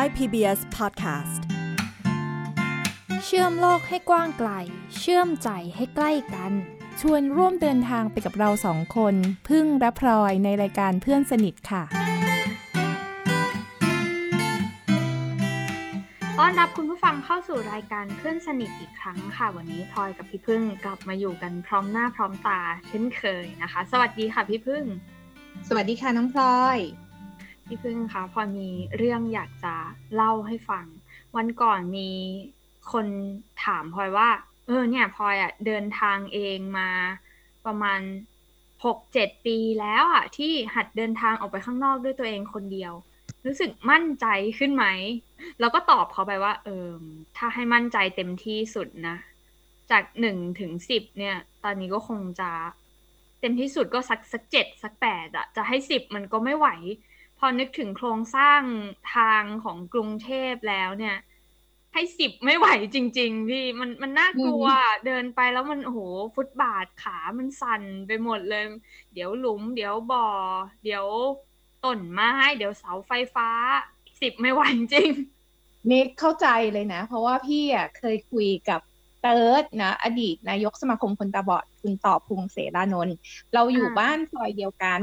Thai PBS Podcast เชื่อมโลกให้กว้างไกล เชื่อมใจให้ใกล้กัน ชวนร่วมเดินทางไปกับเราสองคน พึ่งและพลอยในรายการเพื่อนสนิทค่ะ ต้อนรับคุณผู้ฟังเข้าสู่รายการเพื่อนสนิทอีกครั้งค่ะ วันนี้พลอยกับพี่พึ่งกลับมาอยู่กันพร้อมหน้าพร้อมตาเช่นเคยนะคะ สวัสดีค่ะพี่พึ่ง สวัสดีค่ะน้องพลอย พี่พึ่งคะพอมีเรื่องอยากจะเล่าให้ฟัง วันก่อนมีคนถามพลอยว่า เออเนี่ยพลอยอะเดินทางเองมาประมาณหกเจ็ดปีแล้วอะที่หัดเดินทางออกไปข้างนอกด้วยตัวเองคนเดียว รู้สึกมั่นใจขึ้นไหม แล้วก็ตอบเขาไปว่า เออถ้าให้มั่นใจเต็มที่สุดนะ จากหนึ่งถึงสิบเนี่ย ตอนนี้ก็คงจะ เต็มที่สุดก็สักสักเจ็ดสักแปดอะจะให้สิบมันก็ไม่ไหว พอนึกถึงโครงสร้างทางของกรุงเทพแล้วเนี่ย ให้สิบไม่ไหวจริง ๆ พี่มันมันน่ากลัวอะเดินไปแล้วมันโอ้โหฟุตบาทขามันสั่นไปหมดเลย เดี๋ยวหลุม เดี๋ยวบ่อ เดี๋ยวต้นไม้เดี๋ยวเสาไฟฟ้าสิบไม่ไหวจริงนิกเข้าใจเลยนะ เพราะว่าพี่อะเคยคุยกับเติร์ดนะ อดีตนายกสมาคมคนตาบอดคุณต่อพงษ์เสรานนท์เราอยู่อ่าบ้านซอยเดียวกัน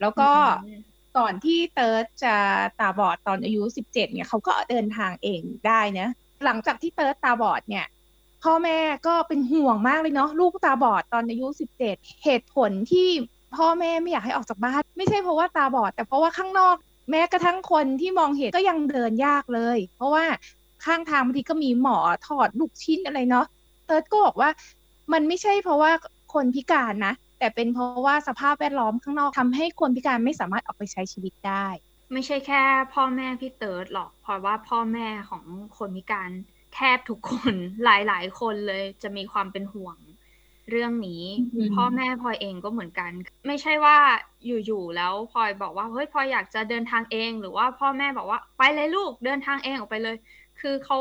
แล้วก็อืม ก่อนที่เติร์ดจะตาบอดตอนอายุสิบเนี่ยเขาก็เดินทางเองได้นะหลังจากที่เติร์ดตาบอดเนี่ยพ่อแม่ก็เป็นห่วงมากเลยเนาะลูกตาบอดตอนอายุสิบเจ็ดเหตุผลที่พ่อแม่ไม่อยากให้ออกจากบ้าน ไม่ใช่เพราะว่าตาบอด แต่เพราะว่าข้างนอก แม้กระทั่งคนที่มองเห็นก็ยังเดินยากเลย เพราะว่าข้างทางบางทีก็มีหมอถอดลูกชิ้นอะไรเนาะเติร์ดก็บอกว่ามันไม่ใช่เพราะว่าคนพิการนะ แต่เป็นเพราะว่าสภาพแวดล้อมข้างนอกทำให้คนพิการไม่สามารถออกไปใช้ชีวิตได้ ไม่ใช่แค่พ่อแม่พี่เติร์ดหรอก เพราะว่าพ่อแม่ของคนพิการแทบทุกคนหลาย ๆ คนเลยจะมีความเป็นห่วงเรื่องนี้อืมพ่อแม่พลอยเองก็เหมือนกัน ไม่ใช่ว่าอยู่ๆแล้วพลอยบอกว่าเฮ้ยพลอยอยากจะเดินทางเอง หรือว่าพ่อแม่บอกว่าไปเลยลูกเดินทางเองออกไปเลย คือเขา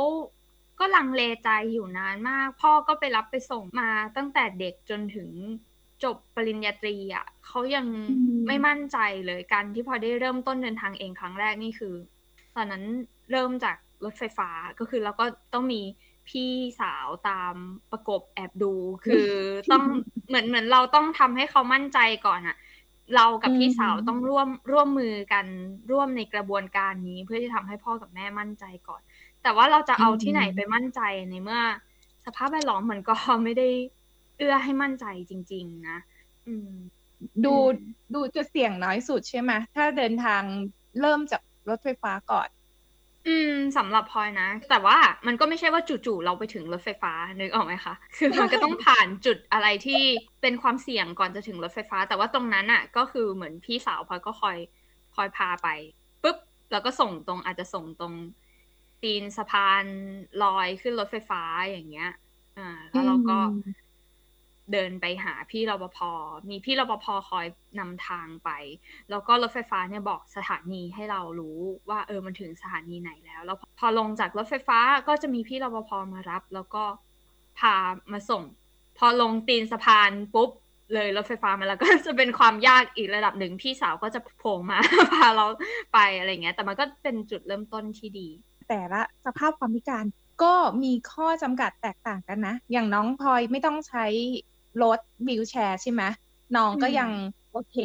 ก็ลังเลใจอยู่นานมาก พ่อก็ไปรับไปส่งมาตั้งแต่เด็กจนถึง จบปริญญาตรีอะเขายังอืมไม่มั่นใจเลยการที่พอได้เริ่มต้นเดินทางเองครั้งแรกนี่คือ ตอนนั้นเริ่มจากรถไฟฟ้าก็คือเราก็ต้องมีพี่สาวตามประกบแอบดู คือต้องเหมือนเหมือนเราต้องทำให้เขามั่นใจก่อนอะเรากับพี่สาวต้องร่วมร่วมมือกันร่วมในกระบวนการนี้ เพื่อที่ทำให้พ่อกับแม่มั่นใจก่อน แต่ว่าเราจะเอาที่ไหนไปมั่นใจในเมื่อ สภาพแวดล้อมมันก็ไม่ได้ เอื้อให้มั่นใจจริง ๆ นะอืม ดูอืมดูจะเสี่ยงน้อยสุดใช่ไหมถ้าเดินทางเริ่มจากรถไฟฟ้าก่อน อืมสำหรับพลอยนะ แต่ว่ามันก็ไม่ใช่ว่าจู่ๆเราไปถึงรถไฟฟ้านึกออกไหมคะคือมันก็ต้องผ่านจุดอะไรที่เป็นความเสี่ยงก่อนจะถึงรถไฟฟ้า แต่ว่าตรงนั้นอะ ก็คือเหมือนพี่สาวพลอยก็คอยคอยพาไปปุ๊บแล้วก็ส่งตรงอาจจะส่งตรงตีนสะพานลอยขึ้นรถไฟฟ้าอย่างเงี้ย อ่า แล้วเราก็อืม เดินไปหาพี่รปภมีพี่รปภคอยนำทางไป แล้วก็รถไฟฟ้าเนี่ยบอกสถานีให้เรารู้ว่าเออมันถึงสถานีไหนแล้ว แล้วพอลงจากรถไฟฟ้าก็จะมีพี่รปภมารับ แล้วก็พามาส่ง พอลงตีนสะพานปุ๊บเลยรถไฟฟ้ามาแล้วก็จะเป็นความยากอีกระดับหนึ่งพี่สาวก็จะโผล่มาพาเราไปอะไรเงี้ย แต่มันก็เป็นจุดเริ่มต้นที่ดี แต่ละสภาพความพิการก็มีข้อจำกัดแตกต่างกันนะ อย่างน้องพลอยไม่ต้องใช้ รถวิวแชร์ใช่ไหมน้องก็อืมยังโอเค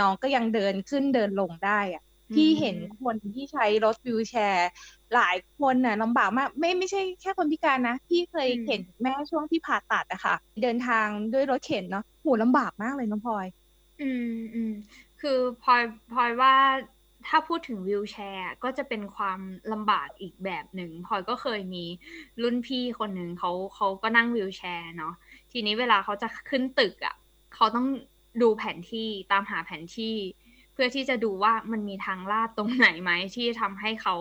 น้องก็ยังเดินขึ้นเดินลงได้อะอืมพี่เห็นคนที่ใช้รถวิวแชร์ หลายคนน่ะลำบากมาก ไม่ไม่ใช่แค่คนพิการนะพี่เคยเห็นแม่ช่วงที่ผ่าตัดอะค่ะ เดินทางด้วยรถเข็นเนาะโหลำบากมากเลยน้องพลอย อืมอืมคือพลอยพลอยว่าถ้าพูดถึงวิวแชร์ก็จะเป็นความลำบากอีกแบบหนึ่งพลอยก็เคยมีรุ่นพี่คนหนึ่งเขาเขาก็นั่งวิวแชร์เนาะ ทีนี้เวลาเขาจะขึ้นตึกอะเขาต้องดูแผนที่ตามหาแผนที่ เพื่อที่จะดูว่ามันมีทางลาดตรงไหนไหมที่ทำให้เขา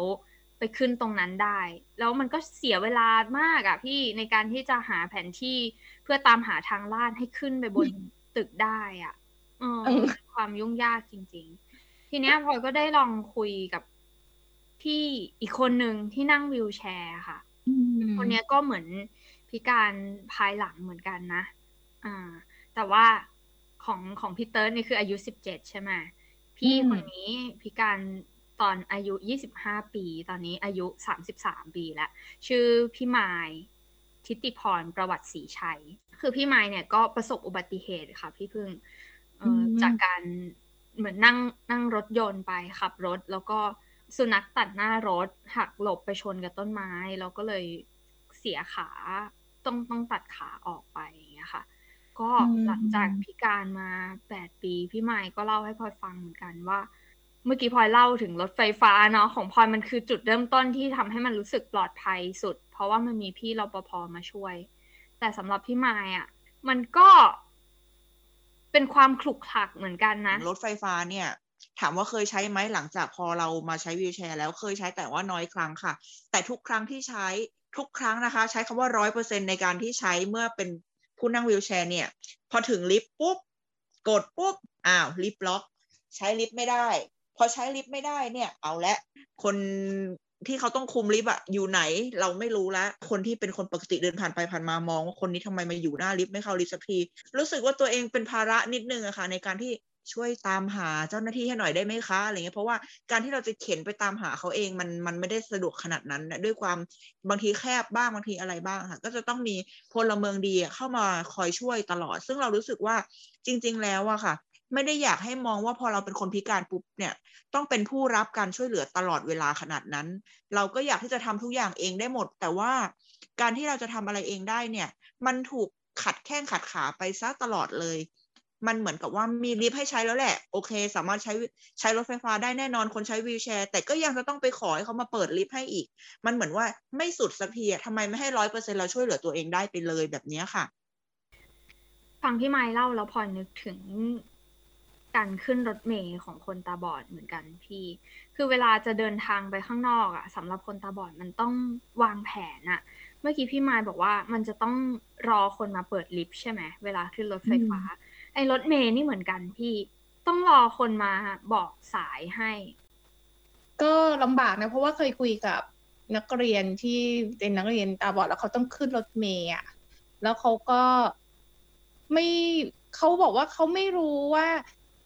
ไปขึ้นตรงนั้นได้ แล้วมันก็เสียเวลามากอะพี่ในการที่จะหาแผนที่เพื่อตามหาทางลาดให้ขึ้นไปบนตึกได้อะเออเออความยุ่งยากจริง ๆ ทีเนี้ยพลอยก็ได้ลองคุยกับพี่อีกคนหนึ่งที่นั่งวิวแชร์ค่ะ คนเนี้ยก็เหมือน พิการภายหลังเหมือนกันนะอ่าแต่ว่าของของพี่เติร์ดนี่คืออายุสิบเจ็ดใช่ไหมพี่อืมคนนี้พิการตอนอายุ25ปี ตอนนี้อายุ33ปีแล้ว ชื่อพี่ไมายทิติพรประวัติศรีชัย คือพี่ไมายเนี่ยก็ประสบอุบัติเหตุค่ะ พี่พึ่งจากการเหมือนนั่งนั่งรถยนต์ไปขับรถ แล้วก็สุนัขตัดหน้ารถหักหลบไปชนกับต้นไม้ แล้วก็เลยเสียขา ต้องต้องตัดขาออกไปอย่างเงี้ยค่ะ ก็หลังจากพิการมาแปดปีพี่ไมค์ก็เล่าให้พลอยฟังเหมือนกันว่า เมื่อกี้พลอยเล่าถึงรถไฟฟ้าเนาะของพลอยมันคือจุดเริ่มต้นที่ทำให้มันรู้สึกปลอดภัยสุด เพราะว่ามันมีพี่รปภมาช่วย แต่สำหรับพี่ไมค์อะ มันก็เป็นความขลุกขลักเหมือนกันนะ รถไฟฟ้าเนี่ยถามว่าเคยใช้ไหมหลังจากพอเรามาใช้วีลแชร์แล้วเคยใช้แต่ว่าน้อยครั้งค่ะ แต่ทุกครั้งที่ใช้ ทุกครั้งนะคะ ใช้คำว่าร้อยเปอร์เซ็นในการที่ใช้เมื่อเป็นผู้นั่งวีลแชร์เนี่ย พอถึงลิฟต์ปุ๊บ กดปุ๊บ อ้าว ลิฟต์ล็อก ใช้ลิฟต์ไม่ได้ พอใช้ลิฟต์ไม่ได้เนี่ย เอาละคนที่เขาต้องคุมลิฟต์อะอยู่ไหนเราไม่รู้แล้วคนที่เป็นคนปกติเดินผ่านไปผ่านมามองว่าคนนี้ทำไมมาอยู่หน้าลิฟต์ไม่เข้าลิฟต์สักทีรู้สึกว่าตัวเองเป็นภาระนิดนึงอะค่ะในการที่ ช่วยตามหาเจ้าหน้าที่ให้หน่อยได้ไหมคะอะไรเงี้ยเพราะว่าการที่เราจะเข็นไปตามหาเขาเองมันมันไม่ได้สะดวกขนาดนั้นด้วยความบางทีแคบบ้างบางทีอะไรบ้างค่ะก็จะต้องมีพลเมืองดีเข้ามาคอยช่วยตลอด ซึ่งเรารู้สึกว่าจริง ๆ แล้วอะค่ะไม่ได้อยากให้มองว่าพอเราเป็นคนพิการปุ๊บเนี่ยต้องเป็นผู้รับการช่วยเหลือตลอดเวลาขนาดนั้น เราก็อยากที่จะทำทุกอย่างเองได้หมด แต่ว่าการที่เราจะทำอะไรเองได้เนี่ย มันถูกขัดแข้งขัดขาไปซะตลอดเลย มันเหมือนกับว่ามีลิฟต์ให้ใช้แล้วแหละ โอเค สามารถใช้ใช้รถไฟฟ้าได้แน่นอนคนใช้วีลแชร์ แต่ก็ยังจะต้องไปขอให้เขามาเปิดลิฟต์ให้อีก มันเหมือนว่าไม่สุดสักทีทำไมไม่ให้ร้อยเปอร์เซ็นเราช่วยเหลือตัวเองได้ไปเลยแบบนี้ค่ะ ฟังพี่ไม้เล่าแล้วพอนึกถึงการขึ้นรถเมย์ของคนตาบอดเหมือนกันพี่ คือเวลาจะเดินทางไปข้างนอกอะสำหรับคนตาบอดมันต้องวางแผนอะเมื่อกี้พี่ไม้บอกว่ามันจะต้องรอคนมาเปิดลิฟต์ใช่ไหมเวลาขึ้นรถไฟฟ้า อ้รถเมย์นี่เหมือนกันพี่ต้องรอคนมาบอกสายให้ ก็ลำบากนะ เพราะว่าเคยคุยกับนักเรียนที่เป็นนักเรียนตาบอดแล้วเขาต้องขึ้นรถเมย์อะแล้วเขาก็ไม่เขาบอกว่าเขาไม่รู้ว่า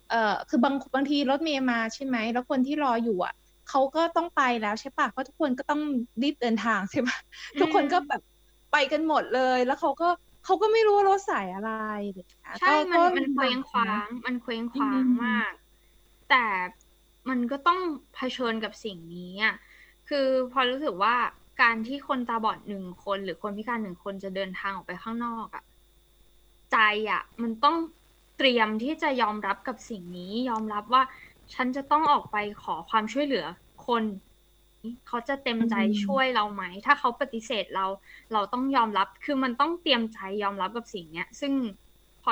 เออคือบางบางทีรถเมย์มาใช่ไหมแล้วคนที่รออยู่อะเขาก็ต้องไปแล้วใช่ปะเพราะทุกคนก็ต้องรีบเดินทางใช่ปะทุกคนก็แบบไปกันหมดเลย แล้วเขาก็ เขาก็ไม่รู้ว่ารถสายอะไรใช่ มันมันเคว้งคว้าง มันเคว้งคว้างมาก แต่มันก็ต้องเผชิญกับสิ่งนี้อะคือพอรู้สึกว่าการที่คนตาบอดหนึ่งคน หรือคนพิการหนึ่งคนจะเดินทางออกไปข้างนอกอะใจอะ มันต้องเตรียมที่จะยอมรับกับสิ่งนี้ ยอมรับว่า ฉันจะต้องออกไปขอความช่วยเหลือคน เขาจะเต็มใจช่วยเราไหม ถ้าเขาปฏิเสธเราเราต้องยอมรับ คือมันต้องเตรียมใจยอมรับกับสิ่งเนี้ย ซึ่งพอ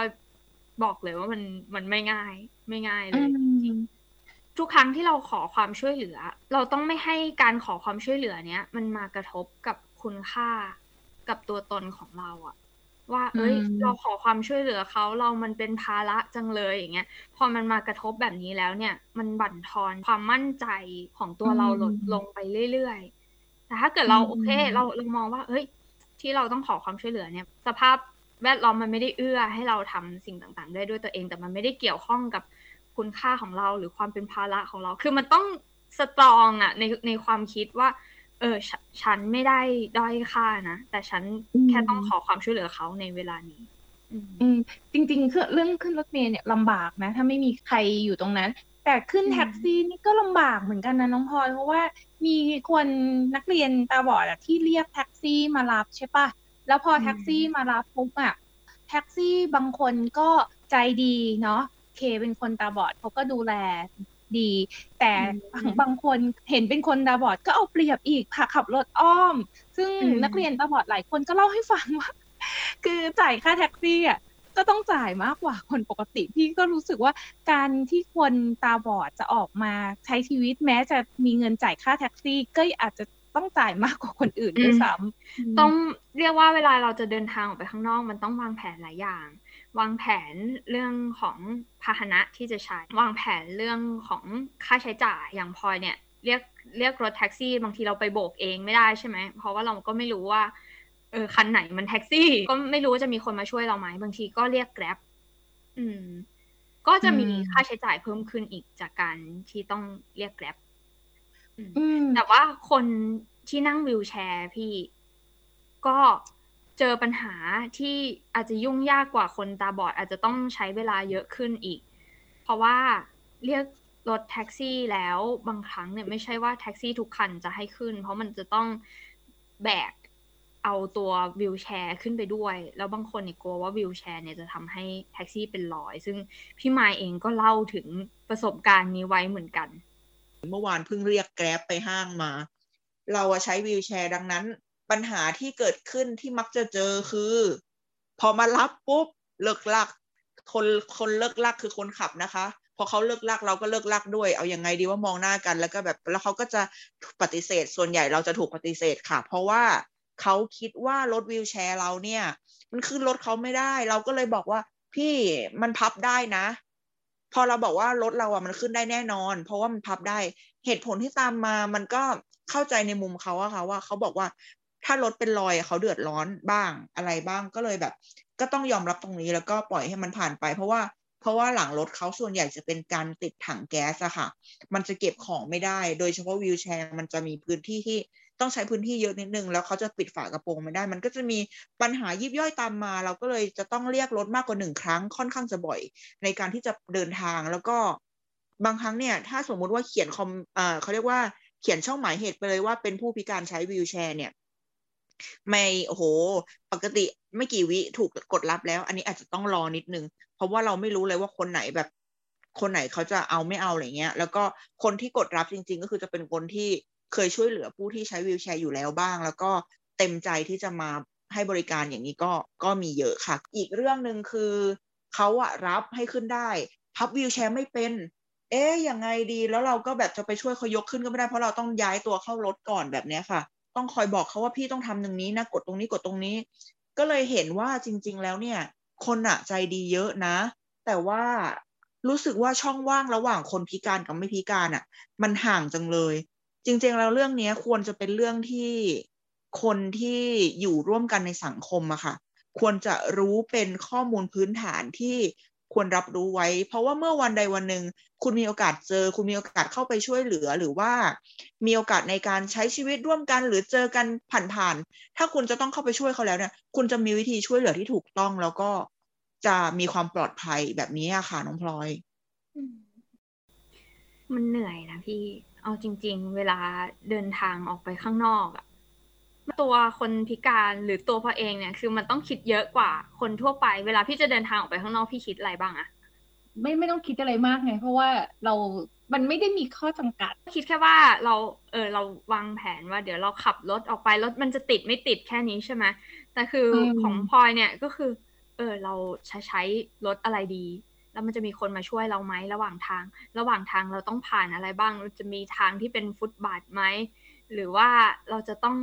บอกเลยว่ามันมันไม่ง่าย ไม่ง่ายเลยจริงทุกครั้งที่เราขอความช่วยเหลือ เราต้องไม่ให้การขอความช่วยเหลือเนี้ย มันมากระทบกับคุณค่ากับตัวตนของเราอะ ว่า เอ้ย เราขอความช่วยเหลือเขาเรามันเป็นภาระจังเลยอย่างเงี้ย พอมันมากระทบแบบนี้แล้วเนี่ย มันบั่นทอนความมั่นใจของตัวเราลดลงไปเรื่อยๆ แต่ถ้าเกิดเราโอเค เราเรามองว่าเฮ้ย ที่เราต้องขอความช่วยเหลือเนี่ย สภาพแวดล้อมมันไม่ได้เอื้อให้เราทำสิ่งต่างๆ ได้ด้วยตัวเอง แต่มันไม่ได้เกี่ยวข้องกับคุณค่าของเราหรือความเป็นภาระของเรา คือมันต้องสตรองอะในในความคิดว่า เออฉฉันไม่ได้ด้อยค่านะ แต่ฉันแค่ต้องขอความช่วยเหลือเขาในเวลานี้อืมจริงๆคือเรื่องขึ้นรถเมล์เนี่ยลำบากนะ ถ้าไม่มีใครอยู่ตรงนั้น แต่ขึ้นแท็กซี่นี่ก็ลำบากเหมือนกันนะน้องพลอยเพราะว่ามีคนนักเรียนตาบอดที่เรียกแท็กซี่มารับใช่ปะแล้วพอแท็กซี่มารับปุ๊บอะแท็กซี่บางคนก็ใจดีเนาะเคเป็นคนตาบอดเขาก็ดูแล ดี แต่บางคนเห็นเป็นคนตาบอดก็เอาเปรียบอีกพาขับรถอ้อม ซึ่งนักเรียนตาบอดหลายคนก็เล่าให้ฟังว่า คือจ่ายค่าแท็กซี่อะก็ต้องจ่ายมากกว่าคนปกติพี่ก็รู้สึกว่าการที่คนตาบอดจะออกมาใช้ชีวิตแม้จะมีเงินจ่ายค่าแท็กซี่ก็อาจจะต้องจ่ายมากกว่าคนอื่นด้วยซ้ำต้องเรียกว่าเวลาเราจะเดินทางออกไปข้างนอกมันต้องวางแผนหลายอย่าง วางแผนเรื่องของพาหนะที่จะใช้ วางแผนเรื่องของค่าใช้จ่ายอย่างพลอยเนี่ยเรียกเรียกรถแท็กซี่บางทีเราไปโบกเองไม่ได้ใช่ไหมเพราะว่าเราก็ไม่รู้ว่าเออคันไหนมันแท็กซี่ ก็ไม่รู้ว่าจะมีคนมาช่วยเราไหมบางทีก็เรียกแกร็บอืม ก็จะมีค่าใช้จ่ายเพิ่มขึ้นอีกจากการที่ต้องเรียกแกร็บอืมแต่ว่าคนที่นั่งวิวแชร์พี่ก็ เจอปัญหาที่อาจจะยุ่งยากกว่าคนตาบอดอาจจะต้องใช้เวลาเยอะขึ้นอีก เพราะว่าเรียกรถแท็กซี่แล้วบางครั้งเนี่ยไม่ใช่ว่าแท็กซี่ทุกคันจะให้ขึ้น เพราะมันจะต้องแบกเอาตัววิวแชร์ขึ้นไปด้วย แล้วบางคนเนี่ยกลัวว่าวิวแชร์เนี่ยจะทำให้แท็กซี่เป็นรอย ซึ่งพี่มายเองก็เล่าถึงประสบการณ์นี้ไว้เหมือนกัน เมื่อวานเพิ่งเรียกแกร็บไปห้างมา เราใช้วีลแชร์ดังนั้น ปัญหาที่เกิดขึ้นที่มักจะเจอคือ พอมารับปุ๊บเลิกลัก คนคนเลิกลักคือคนขับนะคะ พอเขาเลิกลักเราก็เลิกลักด้วย เอาอยัางไงดีว่ามองหน้ากันแล้วก็แบบแล้วเขาก็จะปฏิเสธส่วนใหญ่เราจะถูกปฏิเสธค่ะ เพราะว่าเขาคิดว่ารถวีลแชร์เราเนี่ย มันขึ้นรถเขาไม่ได้ เราก็เลยบอกว่าพี่มันพับได้นะ พอเราบอกว่ารถเราอะมันขึ้นได้แน่นอน เพราะว่ามันพับได้เหตุผลที่ตามมามันก็เข้าใจในมุมเขาอะค่ะว่าเขาบอกว่า ถ้ารถเป็นรอยเขาเดือดร้อนบ้างอะไรบ้างก็เลยแบบ ก็ต้องยอมรับตรงนี้แล้วก็ปล่อยให้มันผ่านไป เพราะว่าเพราะว่าหลังรถเขาส่วนใหญ่จะเป็นการติดถังแก๊สอะค่ะ มันจะเก็บของไม่ได้ โดยเฉพาะวีลแชร์มันจะมีพื้นที่ที่ต้องใช้พื้นที่เยอะนิดนึง แล้วเขาจะปิดฝากระโปรงไม่ได้ มันก็จะมีปัญหายิบย่อยตามมา เราก็เลยจะต้องเรียกรถมากกว่าหนึ่งครั้งค่อนข้างจะบ่อย ในการที่จะเดินทางแล้วก็บางครั้งเนี่ย ถ้าสมมุติว่าเขียนคอมเอ่อเขาเรียกว่าเขียนช่องหมายเหตุไปเลยว่าเป็นผู้พิการใช้วีลแชร์เนี่ย ไม่โอ้โห ปกติไม่กี่วิถูกกดรับแล้ว อันนี้อาจจะต้องรอนิดนึง เพราะว่าเราไม่รู้เลยว่าคนไหนแบบ คนไหนเขาจะเอาไม่เอาอะไรเงี้ย แล้วก็คนที่กดรับจริง ๆ ก็คือจะเป็นคนที่เคยช่วยเหลือผู้ที่ใช้วีลแชร์อยู่แล้วบ้าง แล้วก็เต็มใจที่จะมาให้บริการอย่างนี้ก็ก็มีเยอะค่ะ อีกเรื่องหนึ่งคือเขาอะรับให้ขึ้นได้ พับวีลแชร์ไม่เป็น เอ๊ยยังไงดีแล้วเราก็แบบจะไปช่วยเขายกขึ้นก็ไม่ได้เพราะเราต้องย้ายตัวเข้ารถก่อนแบบเนี้ยค่ะ ต้องคอยบอกเขาว่าพี่ต้องทำหนึ่งนี้นะกดตรงนี้กดตรงนี้ ก็เลยเห็นว่าจริง ๆ แล้วเนี่ย คนอะใจดีเยอะนะ แต่ว่ารู้สึกว่าช่องว่างระหว่างคนพิการกับไม่พิการอะมันห่างจังเลย จริง ๆ แล้วเรื่องนี้ควรจะเป็นเรื่องที่คนที่อยู่ร่วมกันในสังคมอะค่ะ ควรจะรู้เป็นข้อมูลพื้นฐานที่ ควรรับรู้ไว้ เพราะว่าเมื่อวันใดวันหนึ่งคุณมีโอกาสเจอ คุณมีโอกาสเข้าไปช่วยเหลือ หรือว่ามีโอกาสในการใช้ชีวิตร่วมกัน หรือเจอกันผ่านๆถ้าคุณจะต้องเข้าไปช่วยเขาแล้วเนี่ย คุณจะมีวิธีช่วยเหลือที่ถูกต้องแล้วก็จะมีความปลอดภัยแบบนี้อะค่ะน้องพลอย มันเหนื่อยนะพี่ เอาจริง ๆ เวลาเดินทางออกไปข้างนอกอะ ตัวคนพิการหรือตัวพอเองเนี่ย คือมันต้องคิดเยอะกว่าคนทั่วไป เวลาพี่จะเดินทางออกไปข้างนอกพี่คิดอะไรบ้างอะไม่ไม่ต้องคิดอะไรมากไง เพราะว่าเรา มันไม่ได้มีข้อจำกัด คิดแค่ว่าเราเออเราวางแผนว่า เดี๋ยวเราขับรถออกไปรถมันจะติดไม่ติดแค่นี้ใช่ไหมแต่คืออมของพลอยเนี่ยก็คือ เออเราใช้ใช้รถอะไรดี แล้วมันจะมีคนมาช่วยเราไหมระหว่างทาง ระหว่างทางเราต้องผ่านอะไรบ้างจะมีทางที่เป็นฟุตบาทไหมหรือว่าเราจะต้อง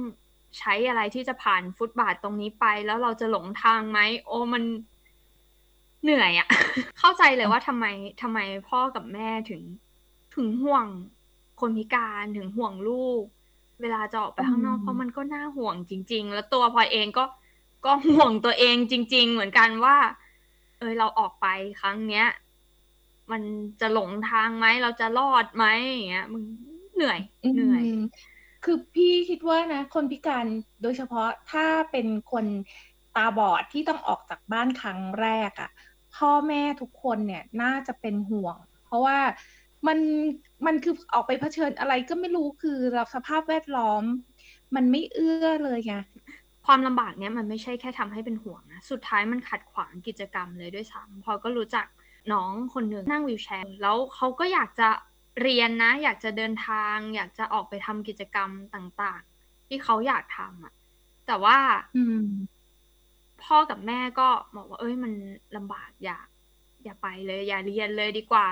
ใช้อะไรที่จะผ่านฟุตบาทตรงนี้ไป แล้วเราจะหลงทางไหมโอ้มันเหนื่อยอะเข้าใจเลยว่าทำไมทำไมพ่อกับแม่ถึง ถึงห่วงคนพิการถึงห่วงลูก เวลาจะออกไปข้างนอกอืมเพราะมันก็น่าห่วงจริง ๆ แล้วตัวพลอยเองก็ก็ห่วงตัวเองจริง ๆ เหมือนกันว่า เออเราออกไปครั้งเนี้ย มันจะหลงทางไหมเราจะรอดไหมอย่างเงี้ย มึงเหนื่อยเหนื่อยม คือพี่คิดว่านะ คนพิการโดยเฉพาะถ้าเป็นคนตาบอดที่ต้องออกจากบ้านครั้งแรกอะ่ะ พ่อแม่ทุกคนเนี่ยน่าจะเป็นห่วง เพราะว่ามันมันคือออกไปเผชิญอะไรก็ไม่รู้คือเราสภาพแวดล้อม มันไม่เอื้อเลยไงความลำบากเนี้ยมันไม่ใช่แค่ทำให้เป็นห่วงนะ สุดท้ายมันขัดขวางกิจกรรมเลยด้วยซ้ำพอยก็รู้จักน้องคนหนึ่งนั่งวีลแชร์ แล้วเขาก็อยากจะ เรียนนะ อยากจะเดินทาง อยากจะออกไปทำกิจกรรมต่างๆ ที่เขาอยากทำอะแต่ว่าอืมพ่อกับแม่ก็บอกว่า เอ้ยมันลำบากอย่า อย่าไปเลย อย่าเรียนเลยดีกว่า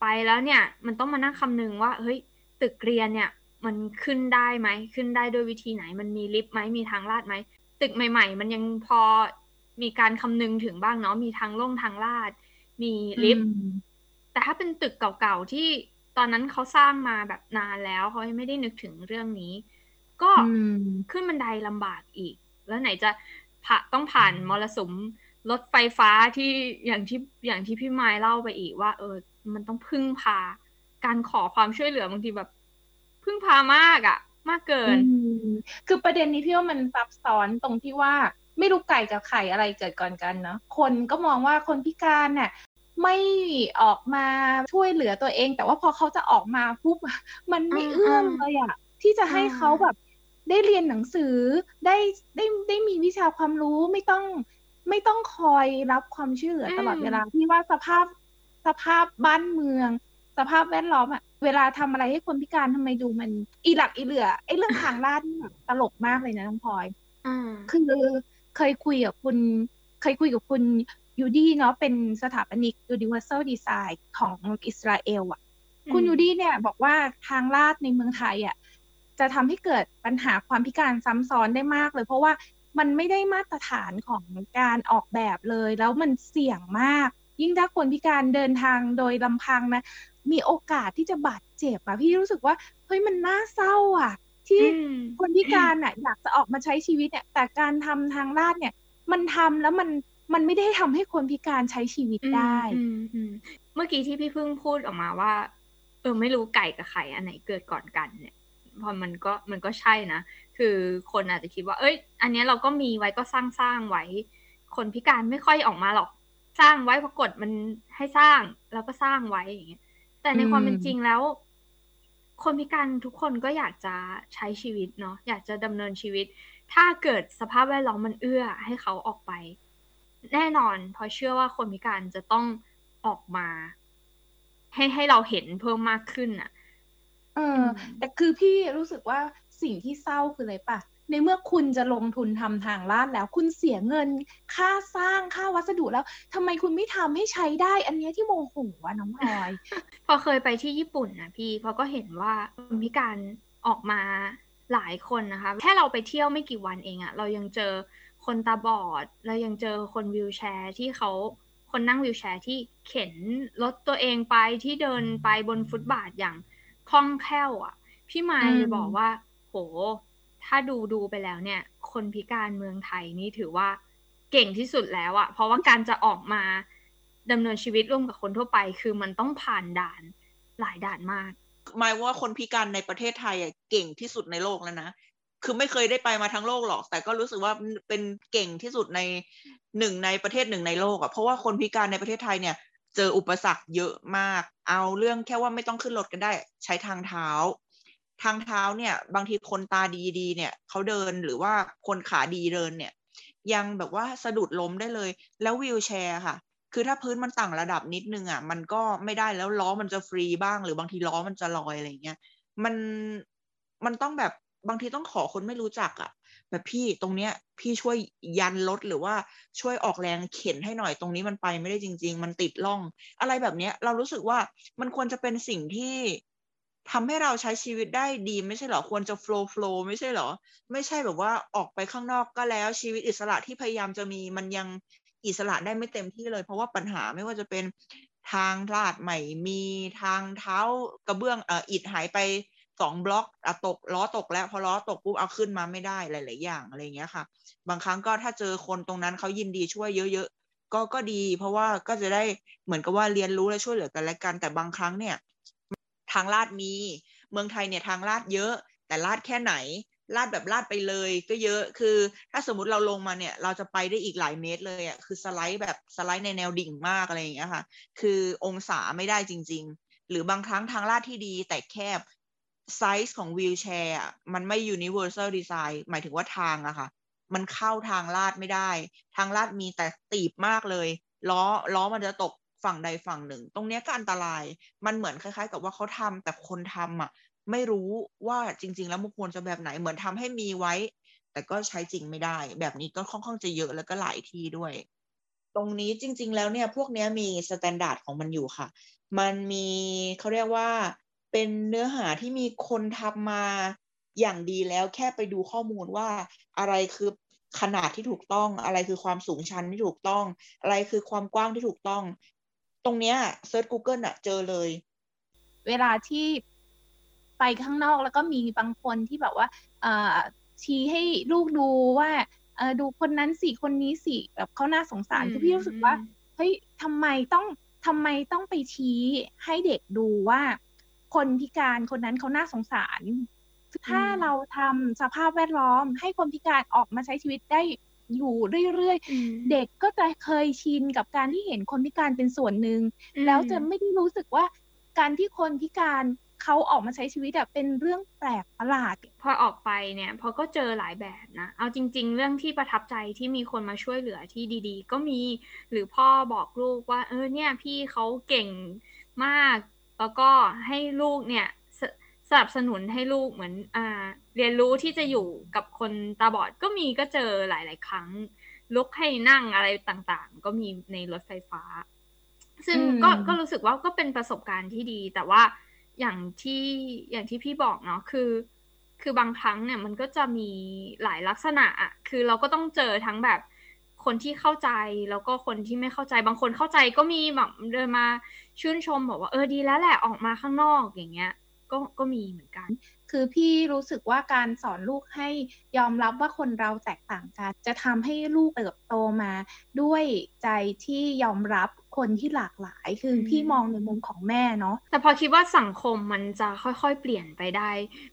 ไปแล้วเนี่ย มันต้องมานั่งคำนึงว่า เฮ้ย ตึกเรียนเนี่ย มันขึ้นได้ไหมขึ้นได้ด้วยวิธีไหน มันมีลิฟต์ไหมมีทางลาดไหมตึกใหม่ ๆ มันยังพอมีการคำนึงถึงบ้างเนาะมีทางลงทางลาด มีลิฟต์แต่ถ้าเป็นตึกเก่าๆที่ ตอนนั้นเขาสร้างมาแบบนานแล้วเขายังไม่ได้นึกถึงเรื่องนี้ ก็อืมขึ้นบันไดลำบากอีก แล้วไหนจะผ่าต้องผ่านมรสุมรถไฟฟ้าที่อย่างที่อย่างที่พี่ไม้เล่าไปอีกว่า เออ มันต้องพึ่งพา การขอความช่วยเหลือบางทีแบบ พึ่งพามากอะมากเกิน คือประเด็นนี้พี่ว่ามันซับซ้อนตรงที่ว่าไม่รู้ไก่กับไข่อะไรเกิดก่อนกันเนาะคนก็มองว่าคนพิการเนี่ย ไม่ออกมาช่วยเหลือตัวเอง แต่ว่าพอเขาจะออกมาปุ๊บมันไม่เอื้อมเลยอะที่จะให้เขาแบบได้เรียนหนังสือได้ได้ได้มีวิชาความรู้ไม่ต้องไม่ต้องคอยรับความช่วยเหลือตลอดเวลาที่ว่าสภาพสภาพบ้านเมือง สภาพแวดล้อมอะเวลาทำอะไรให้คนพิการทำไมดูมัน อีหลักอีเหลือไอ้เรื่องทางลาดนี่แบบตลกมากเลยนะน้องพลอยคือเคยคุยกับคุณ เคยคุยกับคุณ ยูดี้เนาะเป็นสถาปนิก Universal Design ของอิสราเอลอะ คุณยูดี้เนี่ยบอกว่าทางลาดในเมืองไทยอะจะทำให้เกิดปัญหาความพิการซ้ำซ้อนได้มากเลย เพราะว่ามันไม่ได้มาตรฐานของการออกแบบเลย แล้วมันเสี่ยงมาก ยิ่งถ้าคนพิการเดินทางโดยลำพังนะ มีโอกาสที่จะบาดเจ็บอะพี่รู้สึกว่าเฮ้ยมันน่าเศร้าอะที่คนพิการอะอยากจะออกมาใช้ชีวิตเนี่ย แต่การทำทางลาดเนี่ย มันทำแล้วมัน มันไม่ได้ทำให้คนพิการใช้ชีวิตได้ เมื่อกี้ที่พี่พึ่งพูดออกมาว่า เออไม่รู้ไก่กับไข่อันไหนเกิดก่อนกันเนี่ยพอมันก็มันก็ใช่นะ คือคนอาจจะคิดว่า เอ้ย อันนี้เราก็มีไว้ก็สร้างสร้างไว้ คนพิการไม่ค่อยออกมาหรอก สร้างไว้ปรากฏมันให้สร้างแล้วก็สร้างไว้อย่างเงี้ย แต่ในความเป็นจริงแล้ว คนพิการทุกคนก็อยากจะใช้ชีวิตเนาะ อยากจะดำเนินชีวิต ถ้าเกิดสภาพแวดล้อมมันเอื้อให้เขาออกไป แน่นอนเพราะเชื่อว่าคนพิการจะต้องออกมา ให้ให้เราเห็นเพิ่มมากขึ้นอะเออ แต่คือพี่รู้สึกว่าสิ่งที่เศร้าคืออะไรปะในเมื่อคุณจะลงทุนทำทางลาดแล้วคุณเสียเงินค่าสร้างค่าวัสดุแล้วทำไมคุณไม่ทำให้ใช้ได้ อันนี้ที่โมโหวะน้องพลอย พอเคยไปที่ญี่ปุ่นนะพี่พอก็เห็นว่ามีการออกมาหลายคนนะคะ แค่เราไปเที่ยวไม่กี่วันเองอะเรายังเจอ คนตาบอด เรายังเจอคนวิวแชร์ที่เขาคนนั่งวิวแชร์ที่เข็นรถตัวเองไปที่เดินไปบนฟุตบาทอย่างคล่องแคล่วอะ พี่มายเลยบอกว่า โห ถ้าดูดูไปแล้วเนี่ย คนพิการเมืองไทยนี่ถือว่าเก่งที่สุดแล้วอะเพราะว่าการจะออกมาดำเนินชีวิตร่วมกับคนทั่วไป คือมันต้องผ่านด่านหลายด่านมากหมายว่าคนพิการในประเทศไทยอะเก่งที่สุดในโลกแล้วนะ คือไม่เคยได้ไปมาทั้งโลกหรอก แต่ก็รู้สึกว่าเป็นเก่งที่สุดในหนึ่งในประเทศหนึ่งในโลกอะเพราะว่าคนพิการในประเทศไทยเนี่ยเจออุปสรรคเยอะมาก เอาเรื่องแค่ว่าไม่ต้องขึ้นรถกันได้ ใช้ทางเท้า ทางเท้าเนี่ย บางทีคนตาดีๆ เนี่ยเขาเดินหรือว่าคนขาดีเดินเนี่ย ยังแบบว่าสะดุดล้มได้เลย แล้ววีลแชร์ค่ะ คือถ้าพื้นมันต่างระดับนิดนึงอะ มันก็ไม่ได้แล้วล้อมันจะฟรีบ้าง หรือบางทีล้อมันจะลอยอะไรเงี้ย มันมันต้องแบบ บางทีต้องขอคนไม่รู้จักอะ่ะ แบบพี่ตรงเนี้ย พี่ช่วยยันรถหรือว่าช่วยออกแรงเข็นให้หน่อยตรงนี้มันไปไม่ได้จริง ๆ มันติดล่อง อะไรแบบเนี้ย เรารู้สึกว่ามันควรจะเป็นสิ่งที่ทำให้เราใช้ชีวิตได้ดีไม่ใช่หรอควรจะโฟล์โฟล์ไม่ใช่หรอ ไม่ใช่แบบว่าออกไปข้างนอกก็แล้วชีวิตอิสระที่พยายามจะมีมันยังอิสระได้ไม่เต็มที่เลย เพราะว่าปัญหาไม่ว่าจะเป็นทางลาดใหม่มีทางเท้ากระเบื้องเอ่ออิดหายไป สองบล็อกอะตกล้อตกแล้วพอล้อตกปุ๊บเอาขึ้นมาไม่ได้หลาย ๆ อย่างอะไรเงี้ยค่ะ บางครั้งก็ถ้าเจอคนตรงนั้นเขายินดีช่วยเยอะ ๆ ก็ก็ดี เพราะว่าก็จะได้เหมือนกับว่าเรียนรู้และช่วยเหลือกันและกัน แต่บางครั้งเนี่ยทางลาดมี เมืองไทยเนี่ยทางลาดเยอะ แต่ลาดแค่ไหนลาดแบบลาดไปเลยก็เยอะคือ ถ้าสมมติเราลงมาเนี่ย เราจะไปได้อีกหลายเมตรเลยอะคือสไลด์แบบสไลด์ในแนวดิ่งมากอะไรอย่างเงี้ยค่ะ คือองศาไม่ได้จริง ๆ หรือบางครั้งทางลาดที่ดีแต่แคบ ไซส์ของวีลแชร์มันไม่ universal design หมายถึงว่าทางอะค่ะ มันเข้าทางลาดไม่ได้ ทางลาดมีแต่ตีบมากเลย ล้อล้อมันจะตกฝั่งใดฝั่งหนึ่ง ตรงนี้ก็อันตราย มันเหมือนคล้าย ๆ กับว่าเขาทำแต่คนทำอะ ไม่รู้ว่าจริง ๆ แล้วมันควรจะแบบไหน เหมือนทำให้มีไว้ แต่ก็ใช้จริงไม่ได้ แบบนี้ก็ค่อนข้างจะเยอะแล้วก็หลายที่ด้วย ตรงนี้จริง ๆ แล้วเนี่ยพวกนี้มี standard ของมันอยู่ค่ะ มันมีเขาเรียกว่า เป็นเนื้อหาที่มีคนทำมาอย่างดีแล้วแค่ไปดูข้อมูลว่าอะไรคือขนาดที่ถูกต้อง อะไรคือความสูงชันที่ถูกต้อง อะไรคือความกว้างที่ถูกต้อง ตรงเนี้ยเซิร์ช Google อะเจอเลย เวลาที่ไปข้างนอกแล้วก็มีบางคนที่แบบว่าชี้ให้ลูกดูว่าดูคนนั้นสิคนนี้สิแบบเขาน่าสงสารคือพี่รู้สึกว่าเฮ้ยทำไมต้องทำไมต้องไปชี้ให้เด็กดูว่า คนพิการคนนั้นเขาน่าสงสาร ถ้าเราทำสภาพแวดล้อม ให้คนพิการออกมาใช้ชีวิตได้อยู่เรื่อยๆ เด็กก็จะเคยชินกับการที่เห็นคนพิการเป็นส่วนหนึ่ง แล้วจะไม่ได้รู้สึกว่าการที่คนพิการเขาออกมาใช้ชีวิตเป็นเรื่องแปลกประหลาด พอออกไปเนี่ยพอก็เจอหลายแบบนะ เอาจริง ๆ เรื่องที่ประทับใจที่มีคนมาช่วยเหลือที่ดี ๆ ก็มี หรือพ่อบอกลูกว่า เออเนี่ยพี่เขาเก่งมาก แล้วก็ให้ลูกเนี่ยสนับสนุนให้ลูกเหมือนอ่าเรียนรู้ที่จะอยู่กับคนตาบอดก็มีก็เจอหลาย ๆ ครั้ง ลุกให้นั่งอะไรต่างๆ ก็มีในรถไฟฟ้า ซึ่งก็ก็รู้สึกว่าก็เป็นประสบการณ์ที่ดี แต่ว่าอย่างที่อย่างที่พี่บอกเนาะคือ คือบางครั้งเนี่ยมันก็จะมีหลายลักษณะอะคือเราก็ต้องเจอทั้งแบบคนที่เข้าใจแล้วก็คนที่ไม่เข้าใจบางคนเข้าใจก็มีแบบเดินมา ชื่นชมบอกว่าเออดีแล้วแหละออกมาข้างนอกอย่างเงี้ย ก็ก็มีเหมือนกัน คือพี่รู้สึกว่าการสอนลูกให้ยอมรับว่าคนเราแตกต่างกัน จะทำให้ลูกเติบโตมา ด้วยใจที่ยอมรับคนที่หลากหลายคือพี่มองในมุมของแม่เนาะแต่พอคิดว่าสังคมมันจะค่อยๆ เปลี่ยนไปได้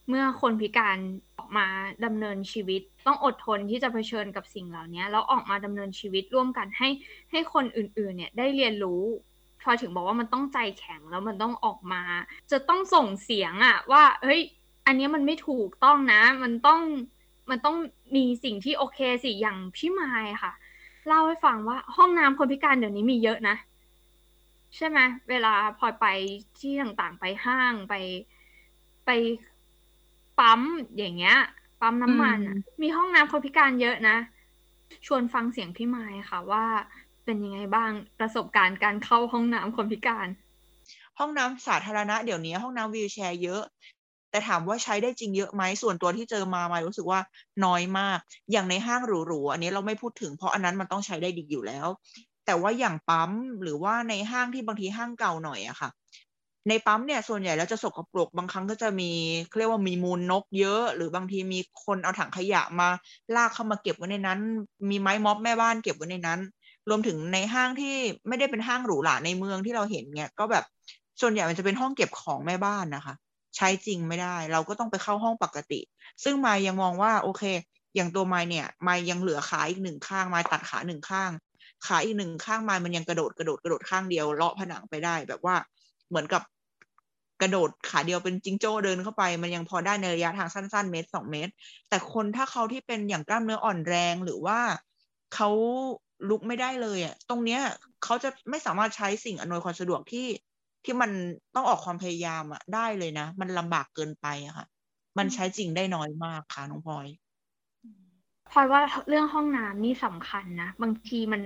เมื่อคนพิการออกมาดำเนินชีวิต ต้องอดทนที่จะเผชิญกับสิ่งเหล่านี้แล้วออกมาดำเนินชีวิตร่วมกันให้ให้คนอื่นๆเนี่ยได้เรียนรู้ พอถึงบอกว่ามันต้องใจแข็งแล้วมันต้องออกมา จะต้องส่งเสียงอะว่า เฮ้ย อันนี้มันไม่ถูกต้องนะ มันต้องมันต้องมีสิ่งที่โอเคสิอย่างพี่ไม้ค่ะ เล่าให้ฟังว่าห้องน้ำคนพิการเดี๋ยวนี้มีเยอะนะ ใช่ไหมเวลาพอไปที่ต่างๆไปห้างไปไปปั๊มอย่างเงี้ย ปั๊มน้ำมันมีห้องน้ำคนพิการเยอะนะ ชวนฟังเสียงพี่ไม้ค่ะว่า เป็นยังไงบ้างประสบการณ์การเข้าห้องน้ำคนพิการ ห้องน้ำสาธารณะเดี๋ยวนี้ห้องน้ำวีลแชร์เยอะ แต่ถามว่าใช้ได้จริงเยอะไหมส่วนตัวที่เจอมามารู้สึกว่าน้อยมาก อย่างในห้างหรูๆอันนี้เราไม่พูดถึงเพราะอันนั้นมันต้องใช้ได้ดีอยู่แล้ว แต่ว่าอย่างปั๊มหรือว่าในห้างที่บางทีห้างเก่าหน่อยอะค่ะในปั๊มเนี่ยส่วนใหญ่แล้วจะสกปรกบางครั้งก็จะมีเรียกว่ามีมูลนกเยอะ หรือบางทีมีคนเอาถังขยะมาลากเข้ามาเก็บไว้ในนั้น มีไม้ม็อบแม่บ้านเก็บไว้ในนั้น รวมถึงในห้างที่ไม่ได้เป็นห้างหรูหราในเมืองที่เราเห็นเนี่ยก็แบบส่วนใหญ่มันจะเป็นห้องเก็บของแม่บ้านนะคะ ใช้จริงไม่ได้ เราก็ต้องไปเข้าห้องปกติ ซึ่งมายังมองว่าโอเค อย่างตัวไม้เนี่ยไม้ยังเหลือขาอีกหนึ่งข้างไม้ตัดขาหนึ่งข้าง ขาอีกหนึ่งข้างไม้มันยังกระโดดกระโดดกระโดดข้างเดียวเลาะผนังไปได้ แบบว่าเหมือนกับกระโดดขาเดียวเป็นจิงโจ้เดินเข้าไป มันยังพอได้ในระยะทางสั้นๆเมตรสองเมตร แต่คนถ้าเขาที่เป็นอย่างกล้ามเนื้ออ่อนแรงหรือว่าเขา ลุกไม่ได้เลยอะตรงเนี้ยเขาจะไม่สามารถใช้สิ่งอำนวยความสะดวกที่ที่มันต้องออกความพยายามอะได้เลยนะ มันลำบากเกินไปอะค่ะ มันใช้จริงได้น้อยมากค่ะน้องพลอยพลอยว่าเรื่องห้องน้ำนี่สำคัญนะ บางทีมัน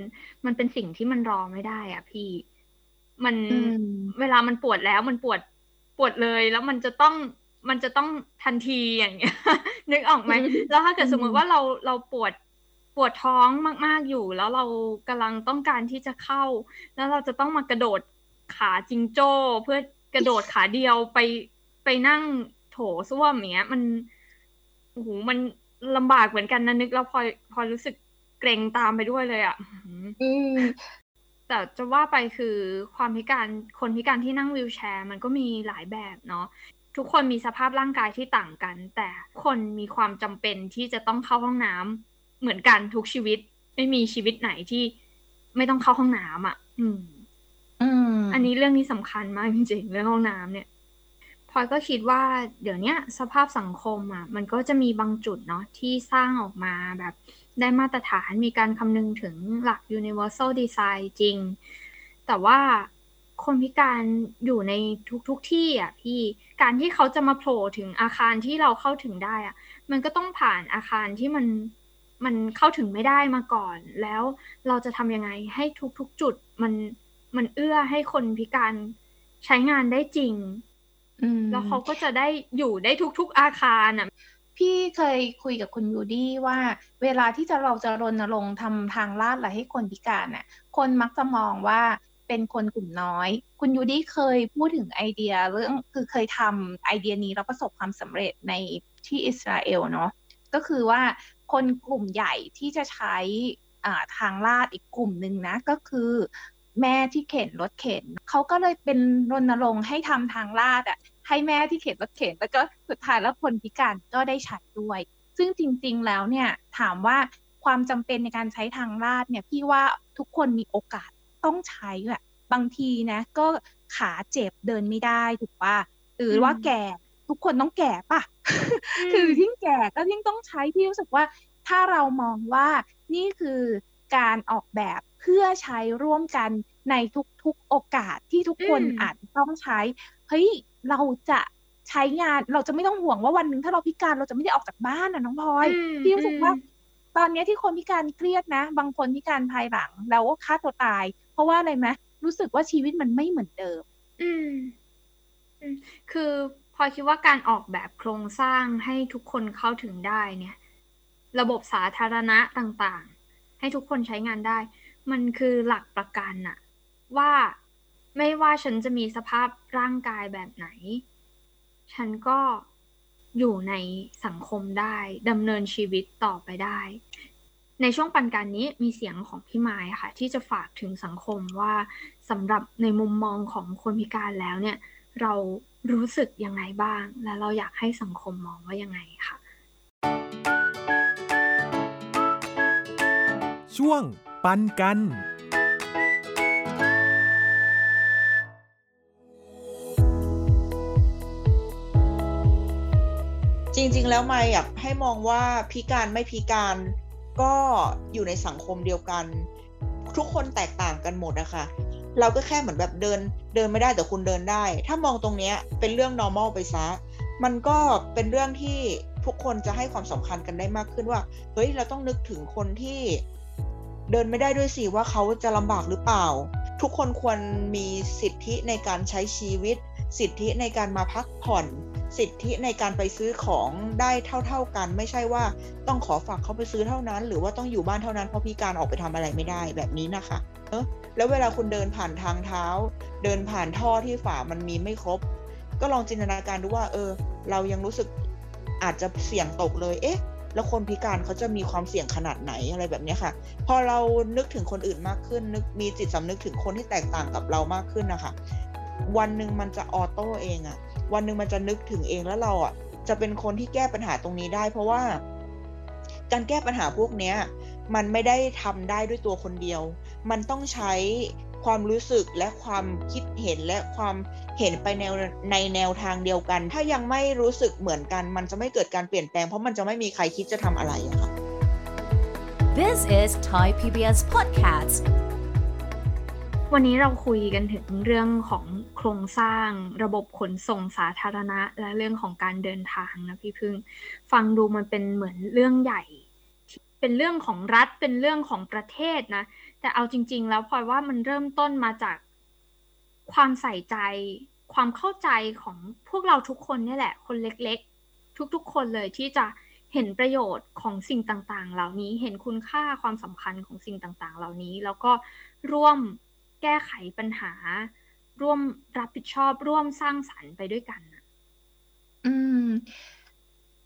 มันเป็นสิ่งที่มันรอไม่ได้อะพี่ มันเวลามันปวดแล้วมันปวดปวดเลย แล้วมันจะต้องมันจะต้องทันทีอย่างเงี้ยนึกออกไหมแล้วถ้าเกิดสมมติว่าเราเราปวด ปวดท้องมาก ๆอยู่ แล้วเรากำลังต้องการที่จะเข้า แล้วเราจะต้องมากระโดดขาจิงโจ้เพื่อกระโดดขาเดียวไปไปนั่งโถส้วมอย่างเงี้ย มันโอ้โหมันลำบากเหมือนกันนะนึกแล้วพอพอรู้สึกเกรงตามไปด้วยเลยอะ่ะแต่จะว่าไปคือความพิการคนพิการที่นั่งวีลแชร์ มันก็มีหลายแบบเนาะทุกคนมีสภาพร่างกายที่ต่างกัน แต่คนมีความจำเป็นที่จะต้องเข้าห้องน้ำ เหมือนกันทุกชีวิต ไม่มีชีวิตไหนที่ไม่ต้องเข้าห้องน้ำอะอืมอืมอันนี้เรื่องนี้สำคัญมากจริงๆเรื่องห้องน้ำเนี่ยพลอยก็คิดว่าเดี๋ยวนี้สภาพสังคมอะ มันก็จะมีบางจุดเนาะที่สร้างออกมาแบบได้มาตรฐานมีการคำนึงถึงหลัก universal design จริง แต่ว่าคนพิการอยู่ในทุกๆทที่อะพี่การที่เขาจะมาโผล่ถึงอาคารที่เราเข้าถึงได้อะ มันก็ต้องผ่านอาคารที่มัน มันเข้าถึงไม่ได้มาก่อน แล้วเราจะทำยังไงให้ทุกๆจุดมันมันเอื้อให้คนพิการใช้งานได้จริงแล้วเขาก็จะได้อยู่ได้ทุกๆอาคารอะพี่เคยคุยกับคุณยูดี้ว่า เวลาที่จะเราจะรณรงค์ทำทางลาดอะไรให้คนพิการน่ะ คนมักจะมองว่าเป็นคนกลุ่มน้อย คุณยูดี้เคยพูดถึงไอเดียเรื่องคือเคยทำไอเดียนี้แล้วประสบความสำเร็จในที่อิสราเอลเนาะก็คือว่า คนกลุ่มใหญ่ที่จะใช้ทางลาดอีกกลุ่มหนึ่งนะ ก็คือแม่ที่เข็นรถเข็นเขาก็เลยเป็นรณรงค์ให้ทำทางลาดอะให้แม่ที่เข็นรถเข็น แล้วก็สุดท้ายแล้วคนพิการก็ได้ใช้ด้วย ซึ่งจริง ๆ แล้วเนี่ยถามว่าความจำเป็นในการใช้ทางลาดเนี่ยพี่ว่าทุกคนมีโอกาสต้องใช้อะบางทีนะ ก็ขาเจ็บเดินไม่ได้ถูกป่ะหรือว่าแก่ ทุกคนต้องแก่ป่ะคือยิ่งแก่ก็ยิ่งต้องใช้พี่รู้สึกว่า ถ้าเรามองว่านี่คือการออกแบบเพื่อใช้ร่วมกันในทุกๆโอกาสที่ทุกคนอาจต้องใช้ เฮ้ยเราจะใช้งานเราจะไม่ต้องห่วงว่าวันหนึ่งถ้าเราพิการเราจะไม่ได้ออกจากบ้านนะน้องพลอยพี่รู้สึกว่า ตอนนี้ที่คนพิการเครียดนะ บางคนพิการภายหลังแล้วฆ่าตัวตาย เพราะว่าอะไรไหมรู้สึกว่าชีวิตมันไม่เหมือนเดิม อืมคือ พอคิดว่าการออกแบบโครงสร้างให้ทุกคนเข้าถึงได้เนี่ย ระบบสาธารณะต่างๆ ให้ทุกคนใช้งานได้ มันคือหลักประกันอะว่าไม่ว่าฉันจะมีสภาพร่างกายแบบไหน ฉันก็อยู่ในสังคมได้ดำเนินชีวิตต่อไปได้ ในช่วงปันการนี้มีเสียงของพี่ไม้ค่ะ ที่จะฝากถึงสังคมว่าสำหรับในมุมมองของคนพิการแล้วเนี่ย เรา รู้สึกยังไงบ้าง และเราอยากให้สังคมมองว่ายังไงค่ะ ช่วงปันกันจริง ๆ แล้วมาอยากให้มองว่าพิการไม่พิการก็อยู่ในสังคมเดียวกัน ทุกคนแตกต่างกันหมดนะคะ เราก็แค่เหมือนแบบเดินเดินไม่ได้แต่คุณเดินได้ ถ้ามองตรงนี้เป็นเรื่อง normal ไปซะ มันก็เป็นเรื่องที่ทุกคนจะให้ความสำคัญกันได้มากขึ้นว่า เฮ้ย เราต้องนึกถึงคนที่เดินไม่ได้ด้วยสิว่าเขาจะลำบากหรือเปล่า ทุกคนควรมีสิทธิในการใช้ชีวิต สิทธิในการมาพักผ่อน สิทธิในการไปซื้อของได้เท่า ๆกัน ไม่ใช่ว่าต้องขอฝากเขาไปซื้อเท่านั้น หรือว่าต้องอยู่บ้านเท่านั้นเพราะพิการออกไปทำอะไรไม่ได้แบบนี้นะคะ เออแล้วเวลาคุณเดินผ่านทางเท้า เดินผ่านท่อที่ฝามันมีไม่ครบ ก็ลองจินตนาการดูว่า เออ เรายังรู้สึกอาจจะเสี่ยงตกเลย เอ๊ะ แล้วคนพิการเขาจะมีความเสี่ยงขนาดไหนอะไรแบบนี้ค่ะ พอเรานึกถึงคนอื่นมากขึ้น นึกมีจิตสำนึกถึงคนที่แตกต่างกับเรามากขึ้นนะคะ วันหนึ่งมันจะออโต้เองอะวันหนึ่งมันจะนึกถึงเองแล้วเราอะจะเป็นคนที่แก้ปัญหาตรงนี้ได้ เพราะว่า การแก้ปัญหาพวกเนี้ย มันไม่ได้ทำได้ด้วยตัวคนเดียว มันต้องใช้ความรู้สึกและความคิดเห็นและความเห็นไปแนวในแนวทางเดียวกัน ถ้ายังไม่รู้สึกเหมือนกัน มันจะไม่เกิดการเปลี่ยนแปลงเพราะมันจะไม่มีใครคิดจะทำอะไรอะค่ะ This is Thai PBS Podcast วันนี้เราคุยกันถึงเรื่องของโครงสร้างระบบขนส่งสาธารณะ และเรื่องของการเดินทางนะพี่พึ่ง ฟังดูมันเป็นเหมือนเรื่องใหญ่ เป็นเรื่องของรัฐเป็นเรื่องของประเทศนะ แต่เอาจริง ๆ แล้วพลอยว่ามันเริ่มต้นมาจากความใส่ใจ ความเข้าใจของพวกเราทุกคนนี่แหละ คนเล็กๆ ทุกๆ คนเลยที่จะเห็นประโยชน์ของสิ่งต่างๆ เหล่านี้ เห็นคุณค่าความสำคัญของสิ่งต่างๆ เหล่านี้ แล้วก็ร่วมแก้ไขปัญหา ร่วมรับผิดชอบ ร่วมสร้างสรรค์ไปด้วยกัน อืม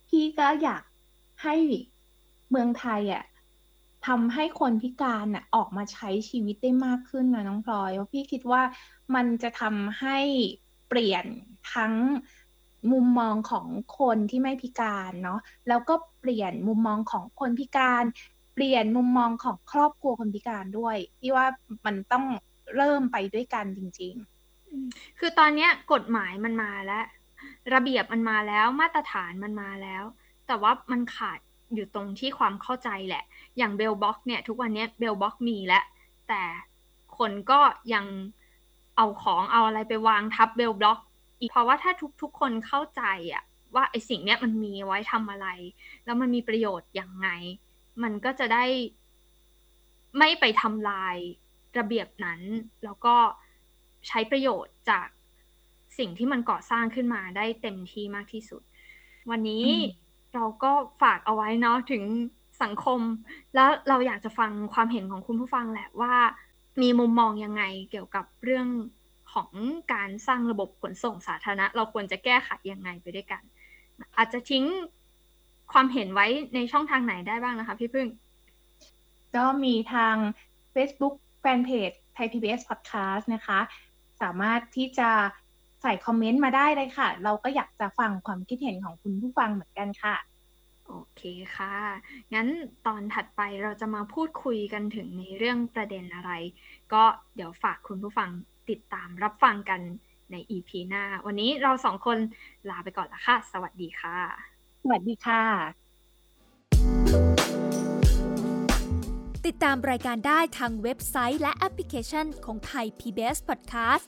พี่ก็อยากให้ เมืองไทยอะทำให้คนพิการอะออกมาใช้ชีวิตได้มากขึ้นนะน้องพลอยเพราะพี่คิดว่ามันจะทำให้เปลี่ยนทั้งมุมมองของคนที่ไม่พิการเนาะแล้วก็เปลี่ยนมุมมองของคนพิการ เปลี่ยนมุมมองของครอบครัวคนพิการด้วยพี่ว่ามันต้องเริ่มไปด้วยกันจริง ๆ คือตอนนี้กฎหมายมันมาแล้ว ระเบียบมันมาแล้วมาตรฐานมันมาแล้ว แต่ว่ามันขาด อยู่ตรงที่ความเข้าใจแหละ อย่าง Braille block เนี่ย ทุกวันนี้ Braille block มีแล้วแต่คนก็ยังเอาของเอาอะไรไปวางทับ Braille block อีกเพราะว่าถ้าทุกๆคนเข้าใจอะว่าไอสิ่งเนี้ยมันมีไว้ทำอะไร แล้วมันมีประโยชน์อย่างไง มันก็จะได้ไม่ไปทำลายระเบียบนั้น แล้วก็ใช้ประโยชน์จากสิ่งที่มันก่อสร้างขึ้นมาได้เต็มที่มากที่สุด วันนี้ เราก็ฝากเอาไว้เนาะถึงสังคม แล้วเราอยากจะฟังความเห็นของคุณผู้ฟังแหละว่า มีมุมมองยังไงเกี่ยวกับเรื่องของการสร้างระบบขนส่งสาธารณะ เราควรจะแก้ไขยังไงไปด้วยกัน อาจจะทิ้งความเห็นไว้ในช่องทางไหนได้บ้างนะคะพี่พึ่ง ก็มีทาง Facebook แฟนเพจไทย PBS Podcast นะคะ สามารถที่จะ ใส่คอมเมนต์มาได้เลยค่ะ เราก็อยากจะฟังความคิดเห็นของคุณผู้ฟังเหมือนกันค่ะ โอเคค่ะ งั้นตอนถัดไปเราจะมาพูดคุยกันถึงในเรื่องประเด็นอะไร ก็เดี๋ยวฝากคุณผู้ฟังติดตามรับฟังกันใน EP หน้า วันนี้เราสองคนลาไปก่อนละค่ะ สวัสดีค่ะ สวัสดีค่ะ ติดตามรายการได้ทางเว็บไซต์และแอปพลิเคชันของไทย PBS Podcast